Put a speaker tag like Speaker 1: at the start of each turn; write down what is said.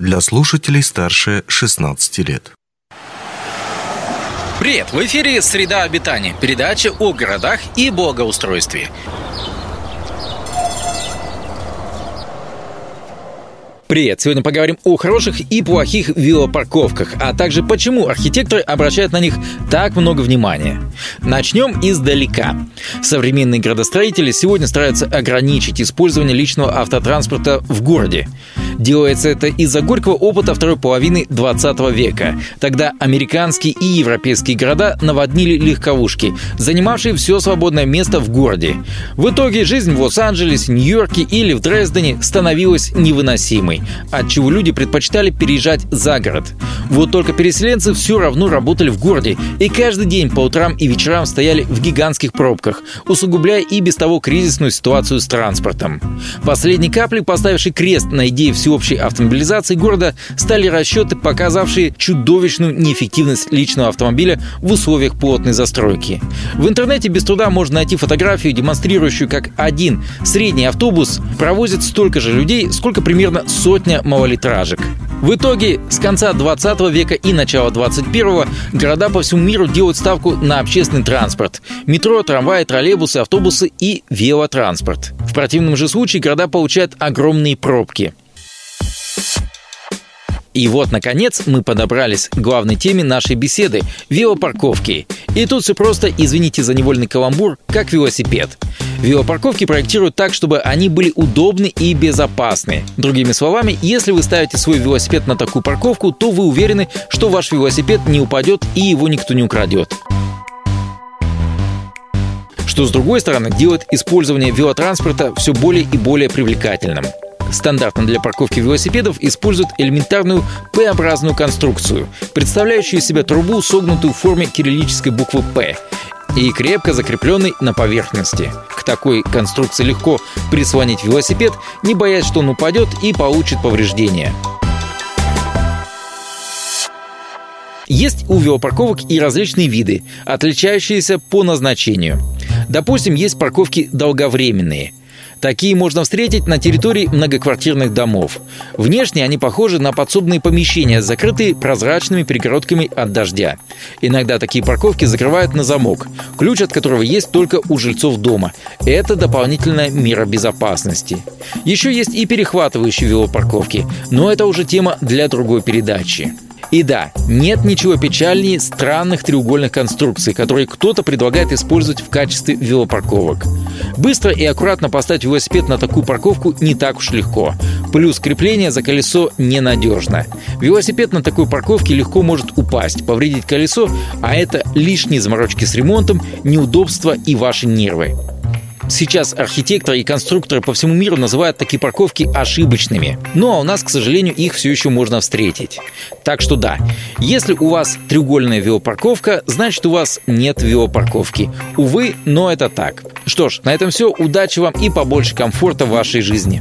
Speaker 1: для слушателей старше 16 лет.
Speaker 2: Привет! В эфире «Среда обитания» – передача о городах и благоустройстве. Привет! Сегодня поговорим о хороших и плохих велопарковках, а также почему архитекторы обращают на них так много внимания. Начнем издалека. Современные градостроители сегодня стараются ограничить использование личного автотранспорта в городе. Делается это из-за горького опыта второй половины 20 века. Тогда американские и европейские города наводнили легковушки, занимавшие все свободное место в городе. В итоге жизнь в Лос-Анджелесе, Нью-Йорке или в Дрездене становилась невыносимой, отчего люди предпочитали переезжать за город. Вот только переселенцы все равно работали в городе и каждый день по утрам и вечерам стояли в гигантских пробках, усугубляя и без того кризисную ситуацию с транспортом. Последней каплей, поставившей крест на идее всего всеобщей автомобилизации города стали расчеты, показавшие чудовищную неэффективность личного автомобиля в условиях плотной застройки. В интернете без труда можно найти фотографию, демонстрирующую, как один средний автобус провозит столько же людей, сколько примерно сотня малолитражек. В итоге, с конца 20 века и начала 21 города по всему миру делают ставку на общественный транспорт. Метро, трамваи, троллейбусы, автобусы и велотранспорт. В противном же случае города получают огромные пробки. И вот, наконец, мы подобрались к главной теме нашей беседы – велопарковки. И тут все просто, извините за невольный каламбур, как велосипед. Велопарковки проектируют так, чтобы они были удобны и безопасны. Другими словами, если вы ставите свой велосипед на такую парковку, то вы уверены, что ваш велосипед не упадет и его никто не украдет что, с другой стороны, делает использование велотранспорта все более и более привлекательным. Стандартно для парковки велосипедов используют элементарную П-образную конструкцию, представляющую себя трубу, согнутую в форме кириллической буквы «П», и крепко закрепленный на поверхности. К такой конструкции легко прислонить велосипед, не боясь, что он упадет и получит повреждения. Есть у велопарковок и различные виды, отличающиеся по назначению. Допустим, есть парковки долговременные – Такие можно встретить на территории многоквартирных домов. Внешне они похожи на подсобные помещения, закрытые прозрачными перегородками от дождя. Иногда такие парковки закрывают на замок, ключ от которого есть только у жильцов дома. Это дополнительная мера безопасности. Еще есть и перехватывающие велопарковки, но это уже тема для другой передачи. И да, нет ничего печальнее странных треугольных конструкций, которые кто-то предлагает использовать в качестве велопарковок. Быстро и аккуратно поставить велосипед на такую парковку не так уж легко. Плюс крепление за колесо ненадежно. Велосипед на такой парковке легко может упасть, повредить колесо, а это лишние заморочки с ремонтом, неудобства и ваши нервы. Сейчас архитекторы и конструкторы по всему миру называют такие парковки ошибочными. Ну а у нас, к сожалению, их все еще можно встретить. Так что да, если у вас треугольная велопарковка, значит у вас нет велопарковки. Увы, но это так. Что ж, на этом все. Удачи вам и побольше комфорта в вашей жизни.